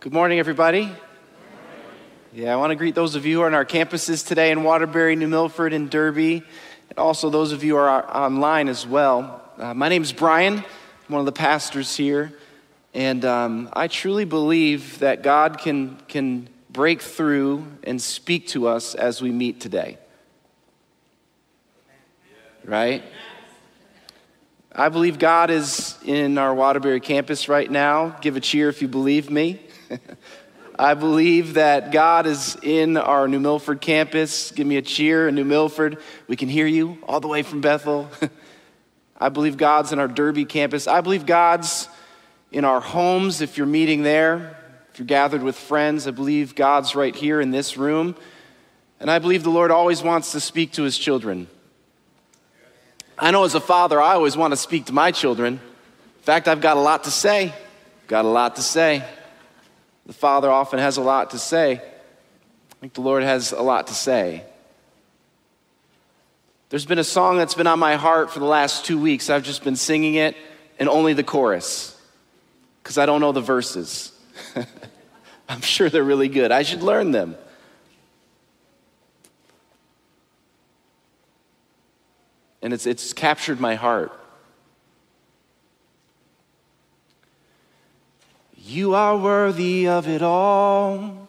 Good morning, everybody. Yeah, I want to greet those of you who are on our campuses today in Waterbury, New Milford, and Derby, and also those of you who are online as well. Uh, my name is Brian, I'm one of the pastors here, and um, I truly believe that God can, can break through and speak to us as we meet today. Right? I believe God is in our Waterbury campus right now. Give a cheer if you believe me. I believe that God is in our New Milford campus. Give me a cheer in New Milford. We can hear you all the way from Bethel. I believe God's in our Derby campus. I believe God's in our homes if you're meeting there. If you're gathered with friends, I believe God's right here in this room. And I believe the Lord always wants to speak to his children. I know as a father, I always want to speak to my children. In fact, I've got a lot to say. Got a lot to say. The Father often has a lot to say. I think the Lord has a lot to say. There's been a song that's been on my heart for the last two weeks. I've just been singing it and only the chorus because I don't know the verses. I'm sure they're really good. I should learn them. And it's, it's captured my heart. You are worthy of it all.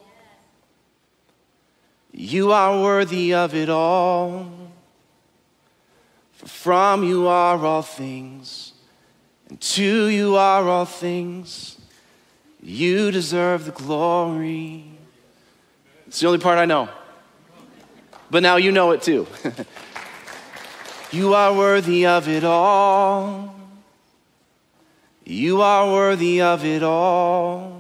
You are worthy of it all. For from you are all things, and to you are all things. You deserve the glory. It's the only part I know. But now you know it too. you are worthy of it all. You are worthy of it all.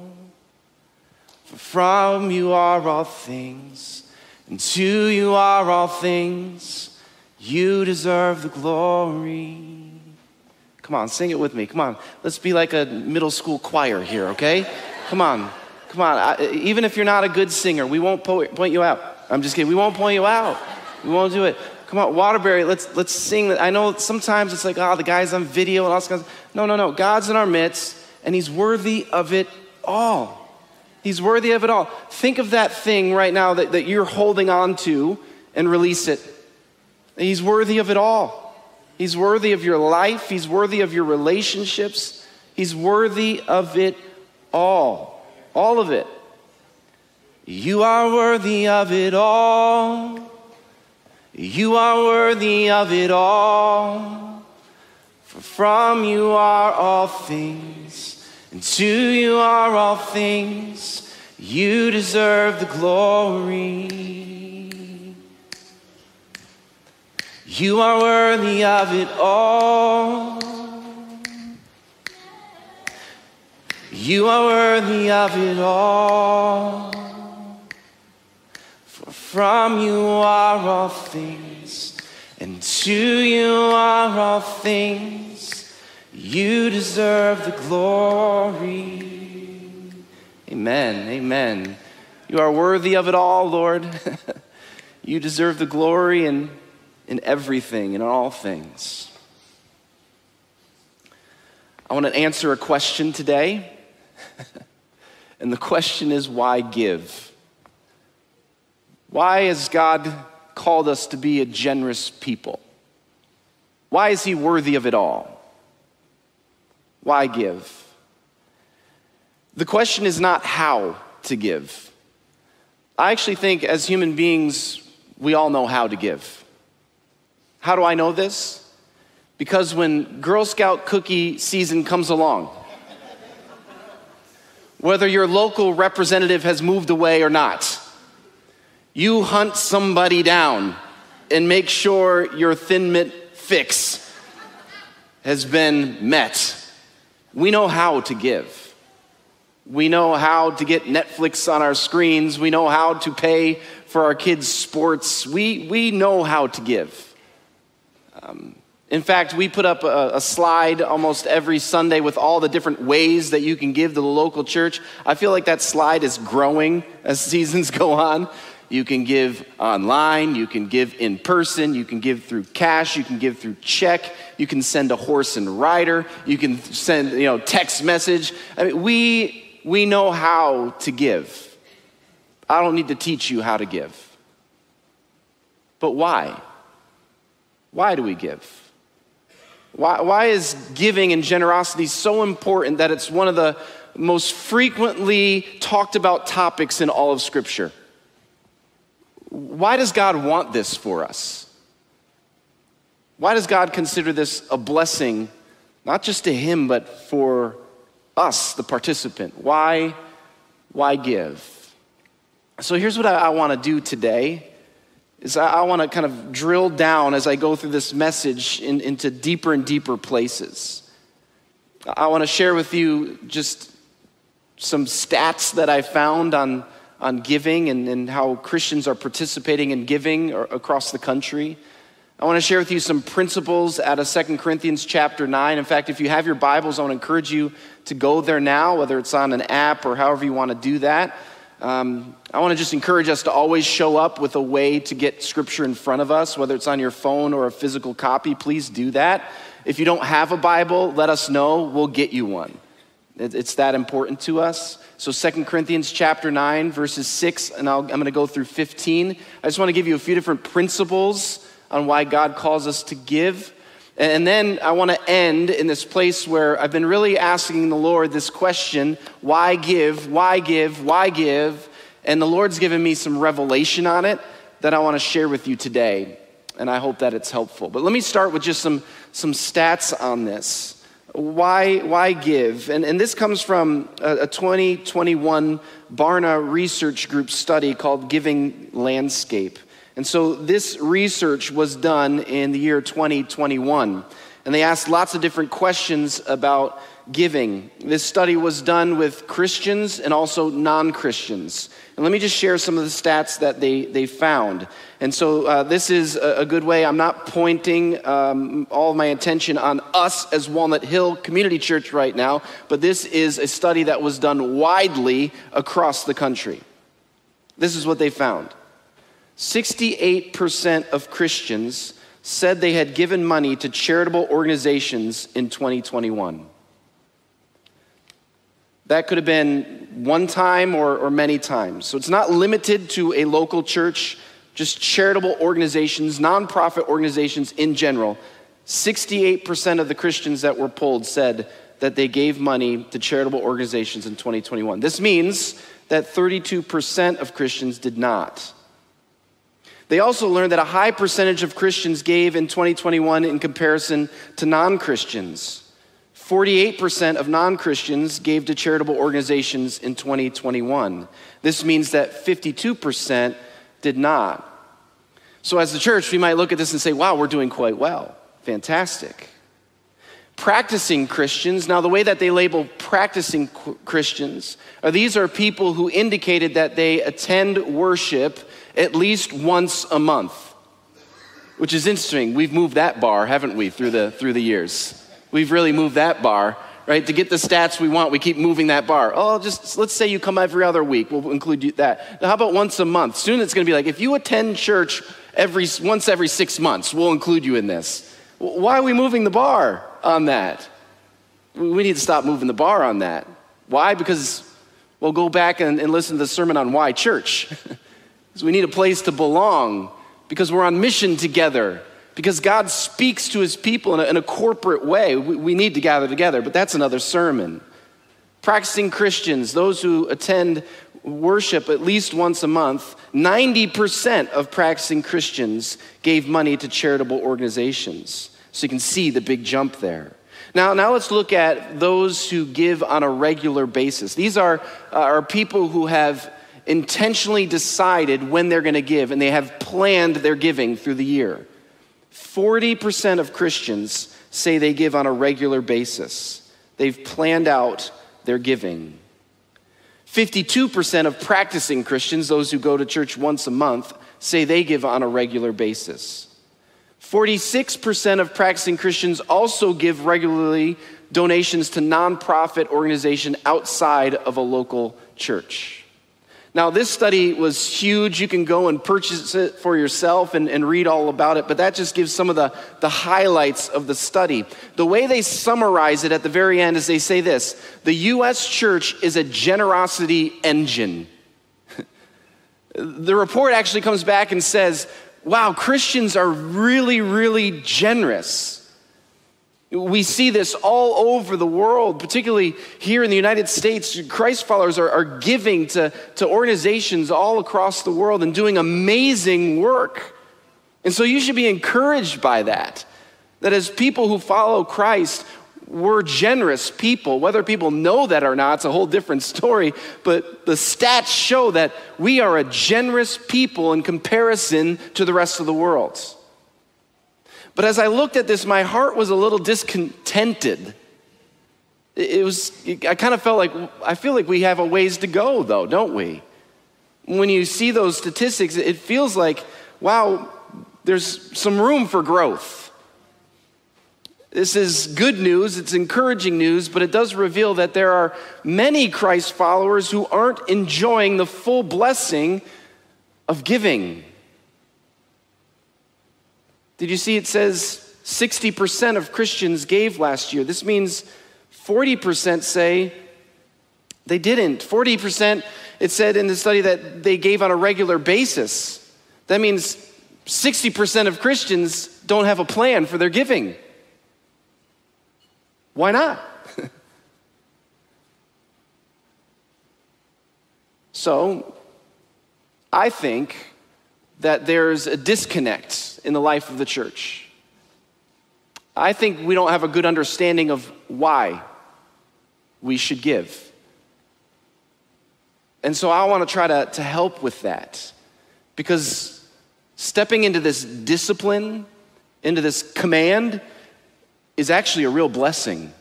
For from you are all things, and to you are all things. You deserve the glory. Come on, sing it with me. Come on. Let's be like a middle school choir here, okay? Come on. Come on. I, even if you're not a good singer, we won't po- point you out. I'm just kidding. We won't point you out. We won't do it. Come on, Waterbury, let's, let's sing. I know sometimes it's like, oh, the guy's on video and all this kind of No, no, no. God's in our midst, and he's worthy of it all. He's worthy of it all. Think of that thing right now that, that you're holding on to and release it. He's worthy of it all. He's worthy of your life. He's worthy of your relationships. He's worthy of it all. All of it. You are worthy of it all. You are worthy of it all. For from you are all things, and to you are all things. You deserve the glory. You are worthy of it all. You are worthy of it all. From you are all things, and to you are all things. You deserve the glory. Amen. Amen. You are worthy of it all, Lord. you deserve the glory in, in everything, in all things. I want to answer a question today. and the question is why give? Why has God called us to be a generous people? Why is He worthy of it all? Why give? The question is not how to give. I actually think as human beings, we all know how to give. How do I know this? Because when Girl Scout cookie season comes along, whether your local representative has moved away or not, you hunt somebody down and make sure your thin mint fix has been met. We know how to give. We know how to get Netflix on our screens. We know how to pay for our kids' sports. We, we know how to give. Um, in fact, we put up a, a, slide almost every Sunday with all the different ways that you can give to the local church. I feel like that slide is growing as seasons go on. You can give online, you can give in person, you can give through cash, you can give through check, you can send a horse and rider, you can send, you know, text message. I mean, we we know how to give. I don't need to teach you how to give. But why? Why do we give? Why, why is giving and generosity so important that it's one of the most frequently talked about topics in all of Scripture? Why does God want this for us? Why does God consider this a blessing, not just to Him, but for us, the participant? Why, why give? So here's what I, I want to do today is I, I want to kind of drill down as I go through this message in, into deeper and deeper places. I want to share with you just some stats that I found on, on giving and, and how Christians are participating in giving across the country. I want to share with you some principles out of Second Corinthians chapter 9. In fact, if you have your Bibles, I want to encourage you to go there now, whether it's on an app or however you want to do that. Um, I want to just encourage us to always show up with a way to get scripture in front of us, whether it's on your phone or a physical copy. Please do that. If you don't have a Bible, let us know. We'll get you one. It's that important to us. So Second Corinthians chapter 9, verses 6, and i am going to go through 15. I just want to give you a few different principles on why God calls us to give. And then I want to end in this place where I've been really asking the Lord this question why give? Why give? Why give? And the Lord's given me some revelation on it that I want to share with you today. And I hope that it's helpful. But let me start with just some, some stats on this. Why, why give? And, and this comes from a, a 2021 Barna Research Group study called Giving Landscape. And so this research was done in the year 2021. And they asked lots of different questions about giving. This study was done with Christians and also non Christians. And let me just share some of the stats that they, they found. And so uh, this is a, a, good way. I'm not pointing um, all my attention on us as Walnut Hill Community Church right now, but this is a study that was done widely across the country. This is what they found 68% of Christians said they had given money to charitable organizations in 2021. That could have been one time or, or many times. So it's not limited to a local church, just charitable organizations, nonprofit organizations in general. 68% of the Christians that were polled said that they gave money to charitable organizations in 2021. This means that 32% of Christians did not. They also learned that a high percentage of Christians gave in 2021 in comparison to non Christians. 48% of non Christians gave to charitable organizations in 2021. This means that 52% did not. So, as the church, we might look at this and say, wow, we're doing quite well. Fantastic. Practicing Christians, now the way that they label practicing Christians are these are people who indicated that they attend worship at least once a month, which is interesting. We've moved that bar, haven't we, through the, through the years? We've really moved that bar, right? To get the stats we want, we keep moving that bar. Oh, just let's say you come every other week, we'll include you that. Now, how about once a month? Soon it's going to be like if you attend church every once every six months, we'll include you in this. Why are we moving the bar on that? We need to stop moving the bar on that. Why? Because we'll go back and, and listen to the sermon on why church. because we need a place to belong, because we're on mission together, because God speaks to his people in a, in a corporate way. We, we need to gather together, but that's another sermon. Practicing Christians, those who attend worship at least once a month, 90% of practicing Christians gave money to charitable organizations. So you can see the big jump there. Now, now let's look at those who give on a regular basis. These are, uh, are people who have intentionally decided when they're going to give and they have planned their giving through the year. 40% of Christians say they give on a regular basis. They've planned out their giving. 52% of practicing Christians, those who go to church once a month, say they give on a regular basis. 46% of practicing Christians also give regularly donations to nonprofit organization outside of a local church. Now, this study was huge. You can go and purchase it for yourself and, and, read all about it, but that just gives some of the, the highlights of the study. The way they summarize it at the very end is they say this The U.S. church is a generosity engine. the report actually comes back and says, wow, Christians are really, really generous. We see this all over the world, particularly here in the United States. Christ followers are, are, giving to, to organizations all across the world and doing amazing work. And so you should be encouraged by that. That as people who follow Christ, we're generous people. Whether people know that or not, it's a whole different story. But the stats show that we are a generous people in comparison to the rest of the world. But as I looked at this, my heart was a little discontented. It was, I kind of felt like, I feel like we have a ways to go, though, don't we? When you see those statistics, it feels like, wow, there's some room for growth. This is good news, it's encouraging news, but it does reveal that there are many Christ followers who aren't enjoying the full blessing of giving. Did you see it says 60% of Christians gave last year? This means 40% say they didn't. 40%, it said in the study that they gave on a regular basis. That means 60% of Christians don't have a plan for their giving. Why not? so, I think that there's a disconnect in the life of the church. I think we don't have a good understanding of why we should give. And so I want to try to, to help with that because stepping into this discipline, into this command, is actually a real blessing.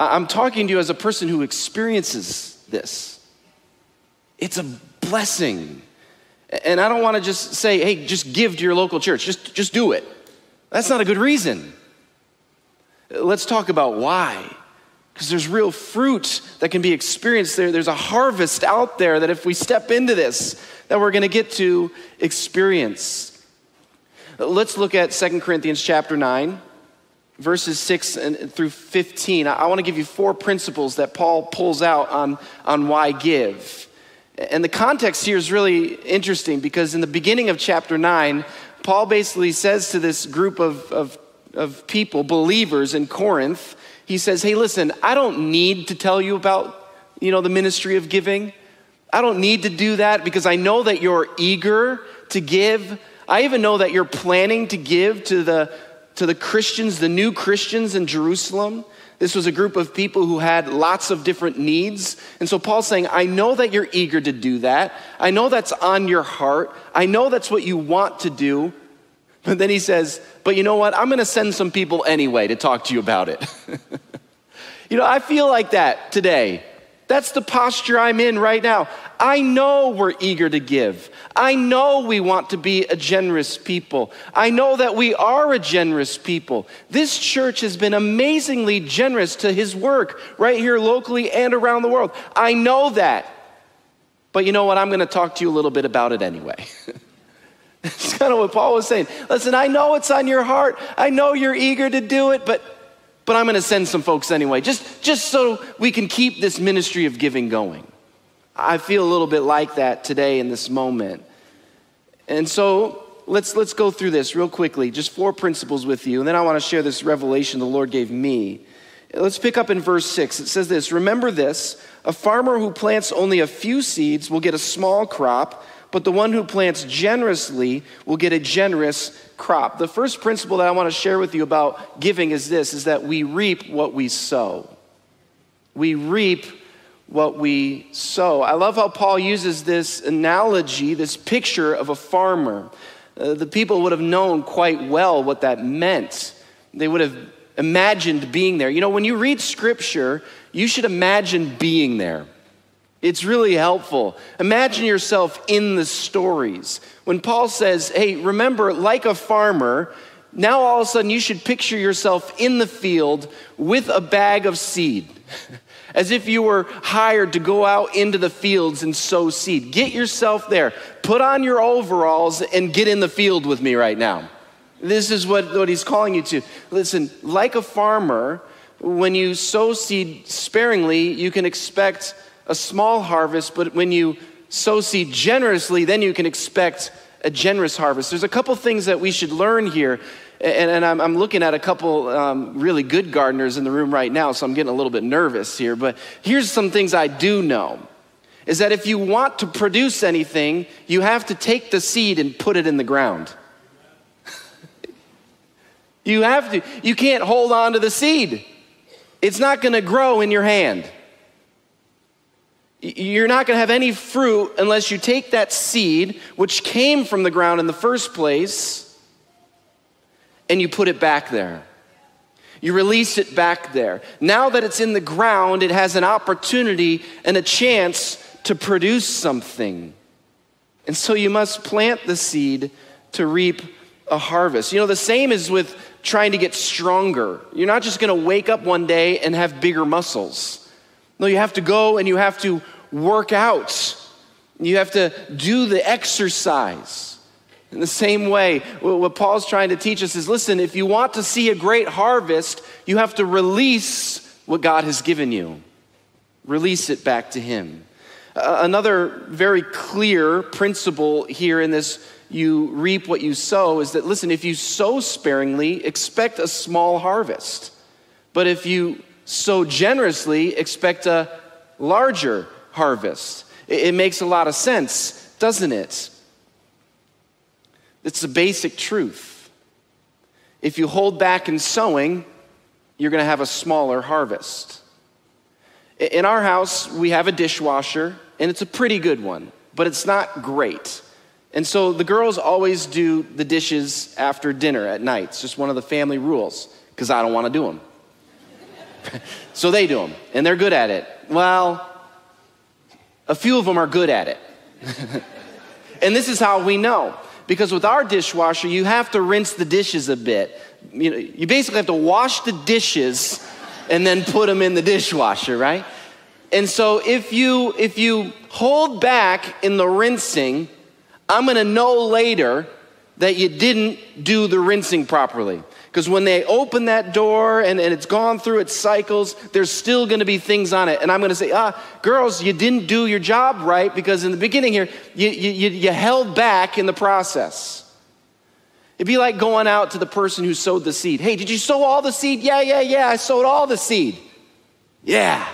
I'm talking to you as a person who experiences this. It's a blessing. And I don't want to just say, hey, just give to your local church, just, just do it. That's not a good reason. Let's talk about why. Because there's real fruit that can be experienced there. There's a harvest out there that if we step into this, that we're going to get to experience. Let's look at Second Corinthians chapter 9, verses 6 through 15. I want to give you four principles that Paul pulls out on, on why give. And the context here is really interesting because in the beginning of chapter 9, Paul basically says to this group of, of, of people, believers in Corinth, he says, Hey, listen, I don't need to tell you about you know, the ministry of giving. I don't need to do that because I know that you're eager to give. I even know that you're planning to give to the, to the Christians, the new Christians in Jerusalem. This was a group of people who had lots of different needs. And so Paul's saying, I know that you're eager to do that. I know that's on your heart. I know that's what you want to do. But then he says, But you know what? I'm going to send some people anyway to talk to you about it. you know, I feel like that today. That's the posture I'm in right now. I know we're eager to give. I know we want to be a generous people. I know that we are a generous people. This church has been amazingly generous to his work right here locally and around the world. I know that. But you know what? I'm going to talk to you a little bit about it anyway. It's kind of what Paul was saying. Listen, I know it's on your heart. I know you're eager to do it, but but I'm going to send some folks anyway, just, just so we can keep this ministry of giving going. I feel a little bit like that today in this moment. And so let's, let's go through this real quickly, just four principles with you, and then I want to share this revelation the Lord gave me. Let's pick up in verse six. It says this Remember this a farmer who plants only a few seeds will get a small crop but the one who plants generously will get a generous crop. The first principle that I want to share with you about giving is this is that we reap what we sow. We reap what we sow. I love how Paul uses this analogy, this picture of a farmer. Uh, the people would have known quite well what that meant. They would have imagined being there. You know, when you read scripture, you should imagine being there. It's really helpful. Imagine yourself in the stories. When Paul says, hey, remember, like a farmer, now all of a sudden you should picture yourself in the field with a bag of seed. as if you were hired to go out into the fields and sow seed. Get yourself there. Put on your overalls and get in the field with me right now. This is what, what he's calling you to. Listen, like a farmer, when you sow seed sparingly, you can expect a small harvest, but when you sow seed generously, then you can expect a generous harvest. There's a couple things that we should learn here. And, and I'm, I'm, looking at a couple um, really good gardeners in the room right now, so I'm getting a little bit nervous here. But here's some things I do know is that if you want to produce anything, you have to take the seed and put it in the ground. you have to. You can't hold on to the seed, it's not to grow in your hand. You're not going to have any fruit unless you take that seed, which came from the ground in the first place, and you put it back there. You release it back there. Now that it's in the ground, it has an opportunity and a chance to produce something. And so you must plant the seed to reap a harvest. You know, the same is with trying to get stronger. You're not just going to wake up one day and have bigger muscles. No, you have to go and you have to work out. You have to do the exercise. In the same way, what Paul's trying to teach us is listen, if you want to see a great harvest, you have to release what God has given you, release it back to Him. Another very clear principle here in this you reap what you sow is that listen, if you sow sparingly, expect a small harvest. But if you sow generously, expect a larger harvest. It, makes a lot of sense, doesn't it? It's a basic truth. If you hold back in sowing, you're going to have a smaller harvest. In our house, we have a dishwasher, and it's a pretty good one, but it's not great. And so the girls always do the dishes after dinner at night. It's just one of the family rules because I don't want to do them. so they do them, and they're good at it. Well, a few of them are good at it. and this is how we know. Because with our dishwasher, you have to rinse the dishes a bit. You, know, you basically have to wash the dishes and then put them in the dishwasher, right? And so if you if you hold back in the rinsing, I'm going to know later that you didn't do the rinsing properly. Because when they open that door and, and it's gone through its cycles, there's still gonna be things on it. And I'm gonna say, ah, girls, you didn't do your job right because in the beginning here, you, you, you held back in the process. It'd be like going out to the person who sowed the seed. Hey, did you sow all the seed? Yeah, yeah, yeah, I sowed all the seed. Yeah,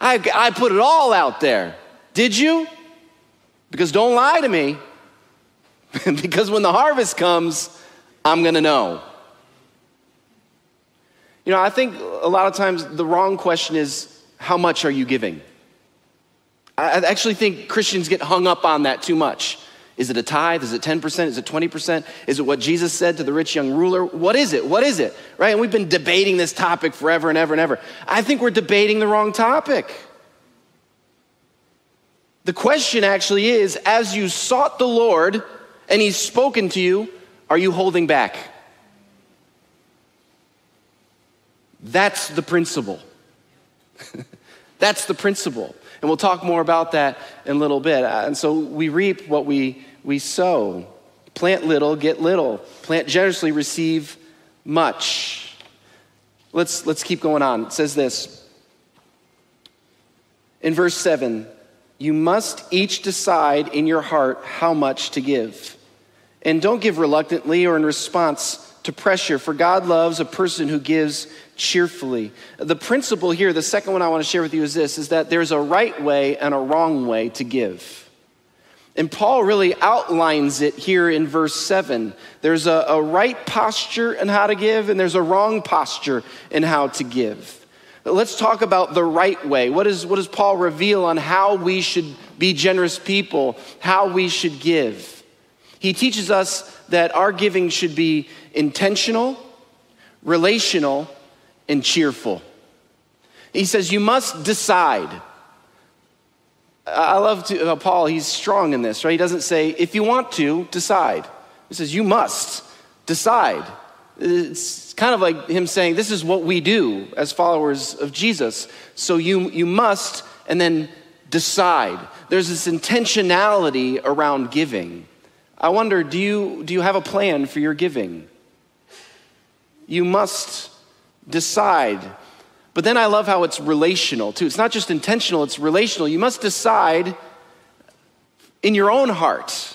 I, I put it all out there. Did you? Because don't lie to me. because when the harvest comes, I'm gonna know. You know, I think a lot of times the wrong question is, how much are you giving? I actually think Christians get hung up on that too much. Is it a tithe? Is it 10%? Is it 20%? Is it what Jesus said to the rich young ruler? What is it? What is it? Right? And we've been debating this topic forever and ever and ever. I think we're debating the wrong topic. The question actually is as you sought the Lord and he's spoken to you, are you holding back? That's the principle. That's the principle. And we'll talk more about that in a little bit. Uh, and so we reap what we, we sow. Plant little, get little. Plant generously, receive much. Let's, let's keep going on. It says this in verse 7 You must each decide in your heart how much to give. And don't give reluctantly or in response to pressure, for God loves a person who gives cheerfully. The principle here, the second one I want to share with you is this is that there's a right way and a wrong way to give. And Paul really outlines it here in verse 7. There's a, a right posture in how to give, and there's a wrong posture in how to give. Let's talk about the right way. What, is, what does Paul reveal on how we should be generous people, how we should give? He teaches us that our giving should be intentional, relational, and cheerful. He says, You must decide. I love to, uh, Paul, he's strong in this, right? He doesn't say, If you want to, decide. He says, You must decide. It's kind of like him saying, This is what we do as followers of Jesus. So you, you must, and then decide. There's this intentionality around giving. I wonder do you, do you have a plan for your giving? You must decide. But then I love how it's relational too. It's not just intentional, it's relational. You must decide in your own heart.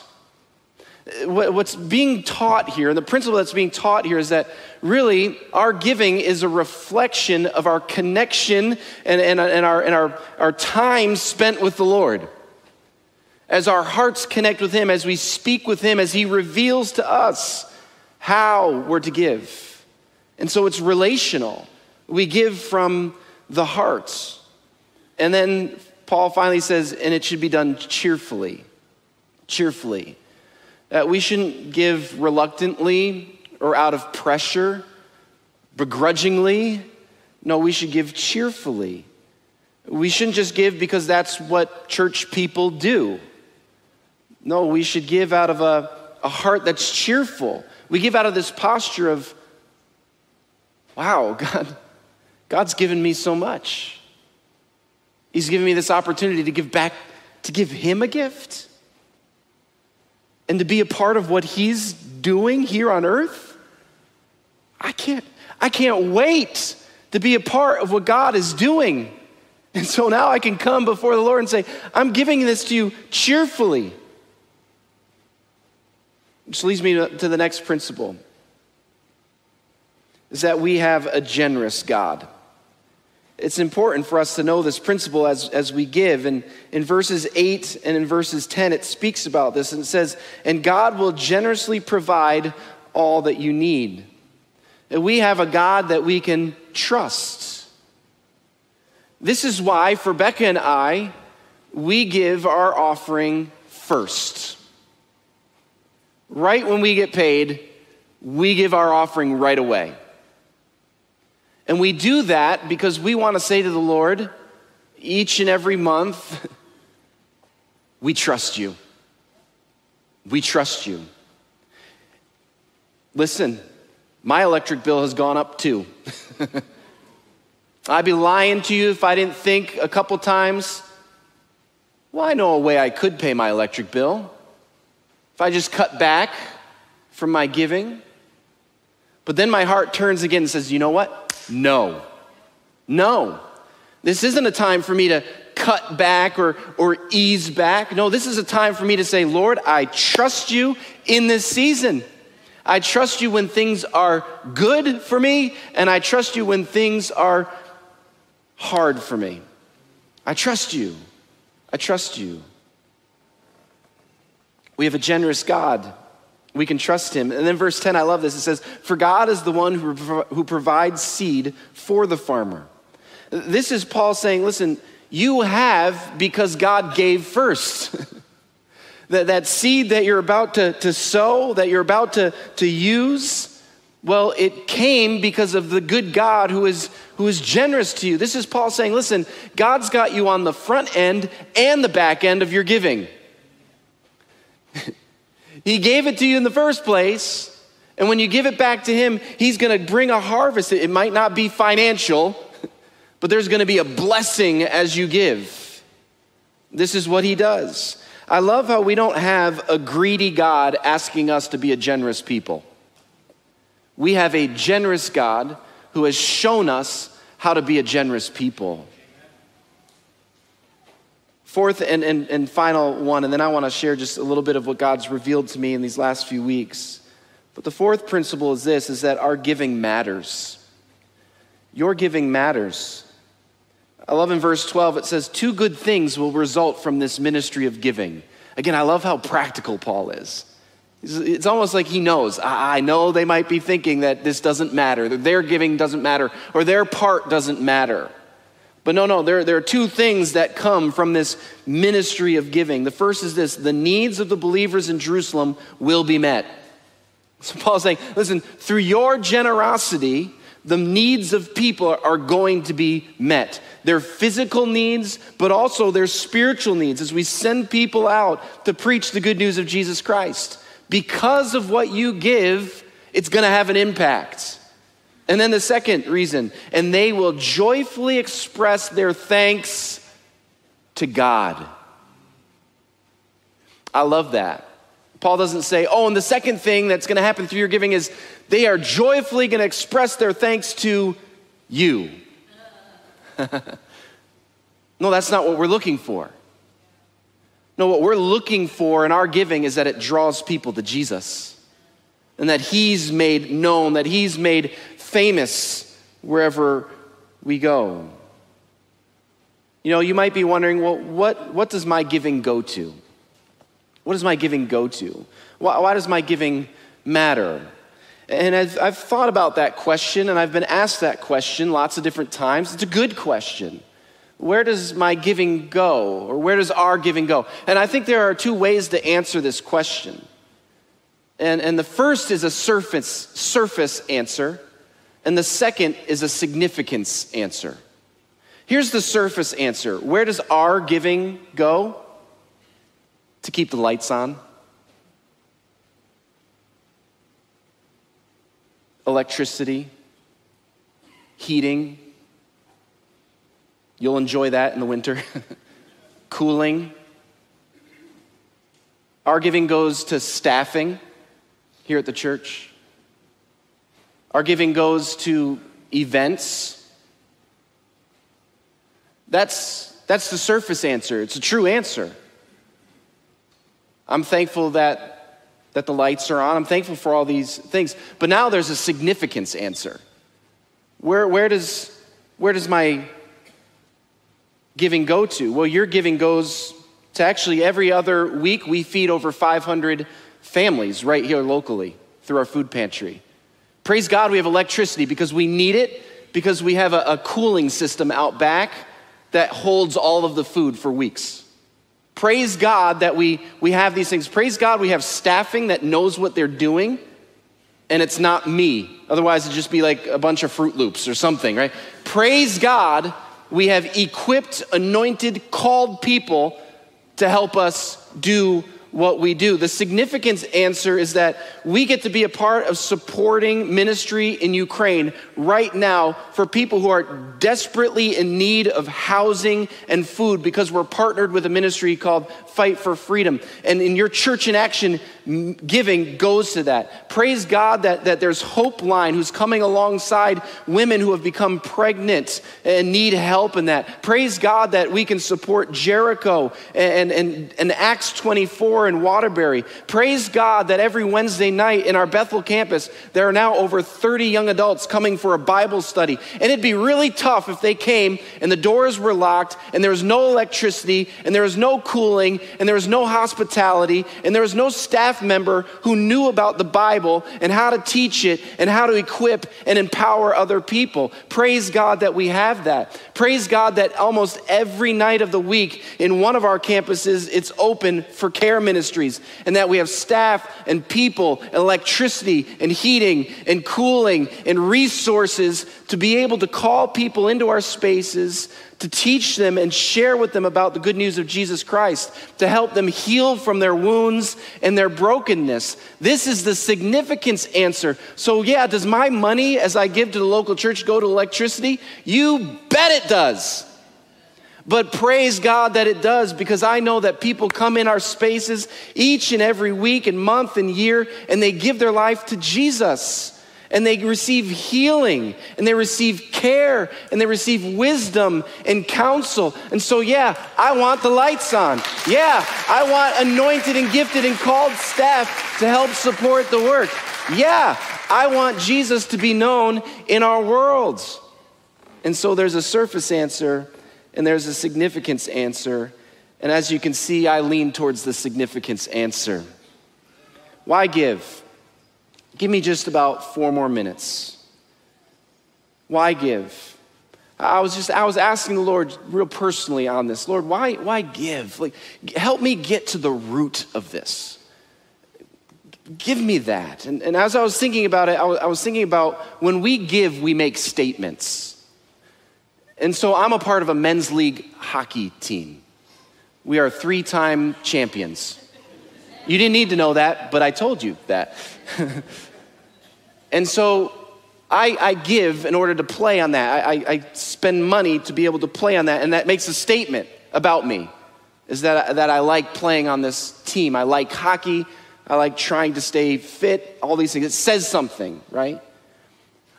What's being taught here, and the principle that's being taught here is that really our giving is a reflection of our connection and, and, and, our, and our, our time spent with the Lord. As our hearts connect with Him, as we speak with Him, as He reveals to us how we're to give. And so it's relational. We give from the heart. And then Paul finally says, and it should be done cheerfully. Cheerfully. Uh, we shouldn't give reluctantly or out of pressure, begrudgingly. No, we should give cheerfully. We shouldn't just give because that's what church people do. No, we should give out of a, a heart that's cheerful. We give out of this posture of, wow, God, God's given me so much. He's given me this opportunity to give back, to give Him a gift and to be a part of what he's doing here on earth, I can't, I can't wait to be a part of what God is doing. And so now I can come before the Lord and say, I'm giving this to you cheerfully. Which leads me to the next principle is that we have a generous God it's important for us to know this principle as, as we give. And in verses 8 and in verses 10, it speaks about this and it says, And God will generously provide all that you need. And we have a God that we can trust. This is why, for Becca and I, we give our offering first. Right when we get paid, we give our offering right away. And we do that because we want to say to the Lord each and every month, we trust you. We trust you. Listen, my electric bill has gone up too. I'd be lying to you if I didn't think a couple times, well, I know a way I could pay my electric bill. If I just cut back from my giving. But then my heart turns again and says, you know what? No. No. This isn't a time for me to cut back or, or ease back. No, this is a time for me to say, Lord, I trust you in this season. I trust you when things are good for me, and I trust you when things are hard for me. I trust you. I trust you. We have a generous God we can trust him. And then verse 10, I love this. It says, For God is the one who, who provides seed for the farmer. This is Paul saying, listen, you have because God gave first. that, that seed that you're about to, to sow, that you're about to, to use, well, it came because of the good God who is, who is generous to you. This is Paul saying, listen, God's got you on the front end and the back end of your giving. He gave it to you in the first place. And when you give it back to Him, He's going to bring a harvest. It might not be financial, but there's going to be a blessing as you give. This is what He does. I love how we don't have a greedy God asking us to be a generous people. We have a generous God who has shown us how to be a generous people. Fourth and, and, and final one, and then I want to share just a little bit of what God's revealed to me in these last few weeks. But the fourth principle is this is that our giving matters. Your giving matters. I love in verse 12, it says, Two good things will result from this ministry of giving. Again, I love how practical Paul is. It's almost like he knows. I know they might be thinking that this doesn't matter, that their giving doesn't matter, or their part doesn't matter. But no, no, there, there are two things that come from this ministry of giving. The first is this the needs of the believers in Jerusalem will be met. So Paul's saying, listen, through your generosity, the needs of people are going to be met. Their physical needs, but also their spiritual needs as we send people out to preach the good news of Jesus Christ. Because of what you give, It's going to have an impact. And then the second reason, and they will joyfully express their thanks to God. I love that. Paul doesn't say, oh, and the second thing that's going to happen through your giving is they are joyfully going to express their thanks to you. no, that's not what we're looking for. No, what we're looking for in our giving is that it draws people to Jesus and that He's made known, that He's made famous wherever we go. You know, you might be wondering, well, what, what does my giving go to? What does my giving go to? Why, why does my giving matter? And I've, I've thought about that question and I've been asked that question lots of different times. It's a good question. Where does my giving go? Or where does our giving go? And I think there are two ways to answer this question. And, and the first is a surface, surface answer, and the second is a significance answer. Here's the surface answer Where does our giving go? To keep the lights on, electricity, heating. You'll enjoy that in the winter. Cooling. Our giving goes to staffing here at the church. Our giving goes to events. That's, that's the surface answer. It's a true answer. I'm thankful that that the lights are on. I'm thankful for all these things. But now there's a significance answer. Where, where, does, where does my giving go to? Well, your giving goes to actually every other week we feed over 500 families right here locally through our food pantry. Praise God we have electricity because we need it, because we have a, a cooling system out back that holds all of the food for weeks. Praise God that we, we have these things. Praise God we have staffing that knows what they're doing and it's not me. Otherwise, it'd just be like a bunch of Froot Loops or something, right? Praise God we have equipped, anointed, called people to help us do what we do. The significance answer is that we get to be a part of supporting ministry in Ukraine right now for people who are desperately in need of housing and food because we're partnered with a ministry called Fight for Freedom. And in your church in action, giving goes to that. Praise God that, that there's Hope Line who's coming alongside women who have become pregnant and need help in that. Praise God that we can support Jericho and, and, and Acts 24 in Waterbury. Praise God that every Wednesday night in our Bethel campus, there are now over 30 young adults coming for a Bible study. And it'd be really tough if they came and the doors were locked and there was no electricity and there was no cooling and there was no hospitality and there was no staff member who knew about the Bible and how to teach it and how to equip and empower other people. Praise God that we have that. Praise God that almost every night of the week in one of our campuses, it's open for care ministries and that we have staff and people, electricity and heating and cooling and resources to be able to call people into our spaces to teach them and share with them about the good news of Jesus Christ, to help them heal from their wounds and their brokenness. This is the significance answer. So, yeah, does my money as I give to the local church go to electricity? You bet it does. But praise God that it does because I know that people come in our spaces each and every week and month and year and they give their life to Jesus and they receive healing and they receive care and they receive wisdom and counsel. And so, yeah, I want the lights on. Yeah, I want anointed and gifted and called staff to help support the work. Yeah, I want Jesus to be known in our worlds. And so there's a surface answer and there's a significance answer. And as you can see, I lean towards the significance answer. Why give? Give me just about four more minutes. Why give? I was just I was asking the Lord real personally on this. Lord, why why give? Like help me get to the root of this. Give me that. And, and as I was thinking about it, I was, I was thinking about when we give, we make statements. And so I'm a part of a men's league hockey team. We are three time champions. You didn't need to know that, but I told you that. And so I, I give in order to play on that. I, I spend money to be able to play on that, and that makes a statement about me is that, that I like playing on this team. I like hockey. I like trying to stay fit, all these things. It says something, right?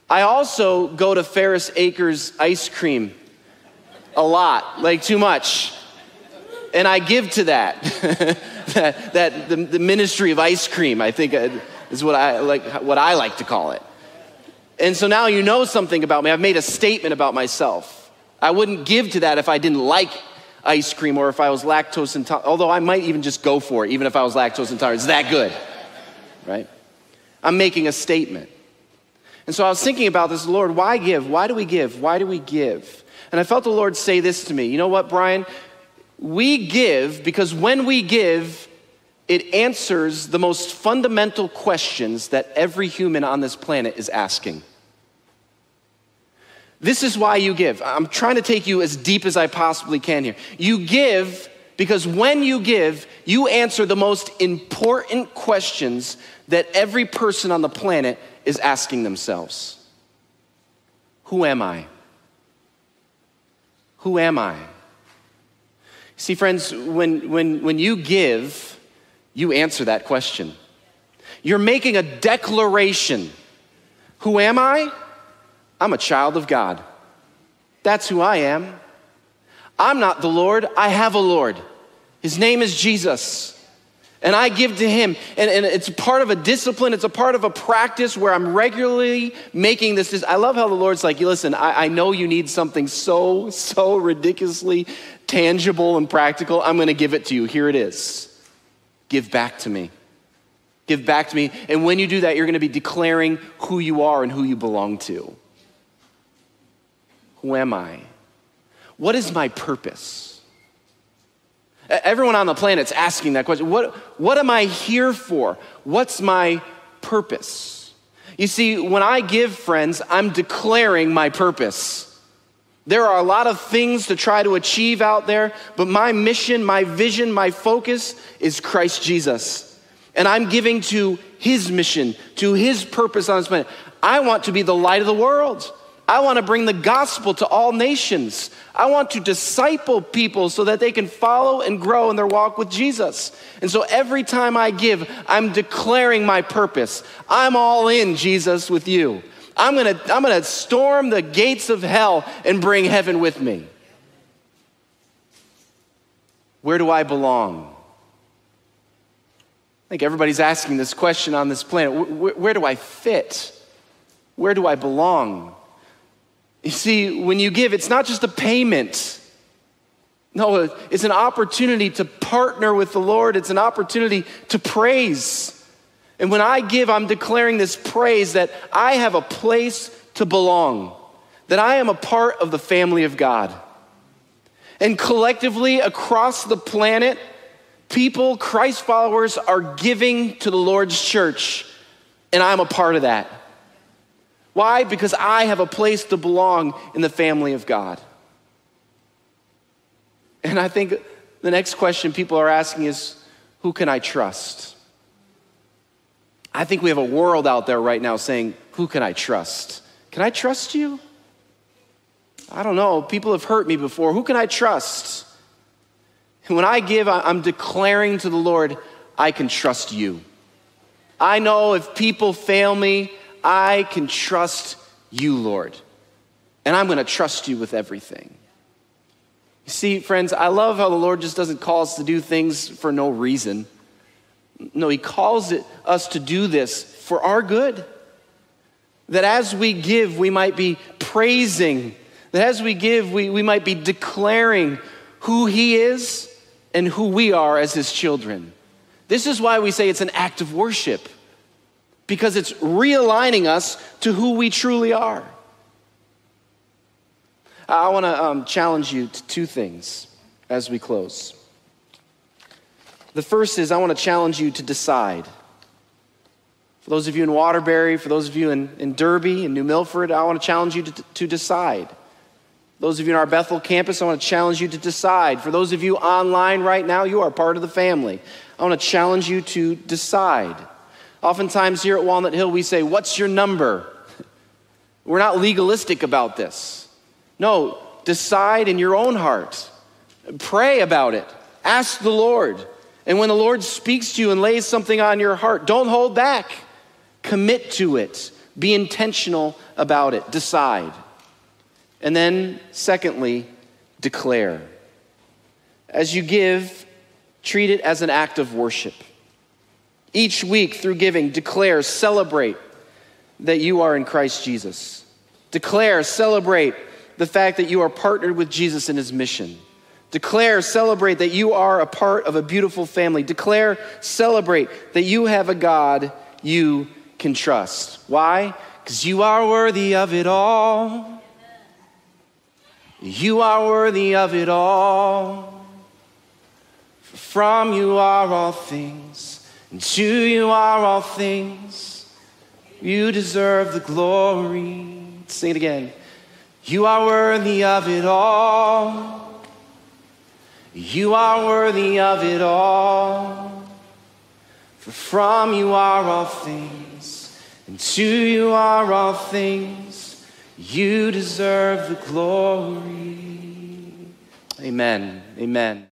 I also go to Ferris Acres ice cream a lot, like too much. And I give to that. that, that the, the, ministry of ice cream, I think uh, is what I like what I like to call it. And so now you know something about me. I've made a statement about myself. I wouldn't give to that if I didn't like ice cream or if I was lactose intolerant, although I might even just go for it, even if I was lactose intolerant. It's that good, right? I'm making a statement. And so I was thinking about this, Lord, why give? Why do we give? Why do we give? And I felt the Lord say this to me. You know what, Brian? We give because when we give, it answers the most fundamental questions that every human on this planet is asking. This is why you give. I'm trying to take you as deep as I possibly can here. You give because when you give, you answer the most important questions that every person on the planet is asking themselves Who am I? Who am I? See, friends, when, when, when you give, you answer that question. You're making a declaration. Who am I? I'm a child of God. That's who I am. I'm not the Lord, I have a Lord. His name is Jesus. And I give to him. And, and it's part of a discipline, it's a part of a practice where I'm regularly making this. I love how the Lord's like, listen, I, I know you need something so, so ridiculously tangible and practical. I'm going to give it to you. Here it is. Give back to me. Give back to me. And when you do that, you're going to be declaring who you are and who you belong to. Who am I? What is my purpose? Everyone on the planet's asking that question. What, what am I here for? What's my purpose? You see, when I give, friends, I'm declaring my purpose. There are a lot of things to try to achieve out there, but my mission, my vision, my focus is Christ Jesus. And I'm giving to his mission, to his purpose on this planet. I want to be the light of the world. I want to bring the gospel to all nations. I want to disciple people so that they can follow and grow in their walk with Jesus. And so every time I give, I'm declaring my purpose. I'm all in, Jesus, with you. I'm gonna, I'm gonna storm the gates of hell and bring heaven with me. Where do I belong? I think everybody's asking this question on this planet. Where, where do I fit? Where do I belong? You see, when you give, it's not just a payment. No, it's an opportunity to partner with the Lord. It's an opportunity to praise. And when I give, I'm declaring this praise that I have a place to belong, that I am a part of the family of God. And collectively across the planet, people, Christ followers, are giving to the Lord's church, and I'm a part of that. Why? Because I have a place to belong in the family of God. And I think the next question people are asking is who can I trust? I think we have a world out there right now saying, Who can I trust? Can I trust you? I don't know. People have hurt me before. Who can I trust? And when I give, I'm declaring to the Lord, I can trust you. I know if people fail me, I can trust you, Lord. And I'm going to trust you with everything. You see, friends, I love how the Lord just doesn't call us to do things for no reason. No, he calls it, us to do this for our good. That as we give, we might be praising. That as we give, we, we might be declaring who he is and who we are as his children. This is why we say it's an act of worship, because it's realigning us to who we truly are. I want to um, challenge you to two things as we close. The first is I want to challenge you to decide. For those of you in Waterbury, for those of you in, in Derby and New Milford, I want to challenge you to, to decide. Those of you in our Bethel campus, I want to challenge you to decide. For those of you online right now, you are part of the family. I want to challenge you to decide. Oftentimes here at Walnut Hill, we say, What's your number? We're not legalistic about this. No, decide in your own heart. Pray about it. Ask the Lord. And when the Lord speaks to you and lays something on your heart, don't hold back. Commit to it. Be intentional about it. Decide. And then, secondly, declare. As you give, treat it as an act of worship. Each week, through giving, declare, celebrate that you are in Christ Jesus. Declare, celebrate the fact that you are partnered with Jesus in his mission. Declare, celebrate that you are a part of a beautiful family. Declare, celebrate that you have a God you can trust. Why? Because you are worthy of it all. You are worthy of it all. From you are all things, and to you are all things. You deserve the glory. Sing it again. You are worthy of it all. You are worthy of it all. For from you are all things, and to you are all things. You deserve the glory. Amen. Amen.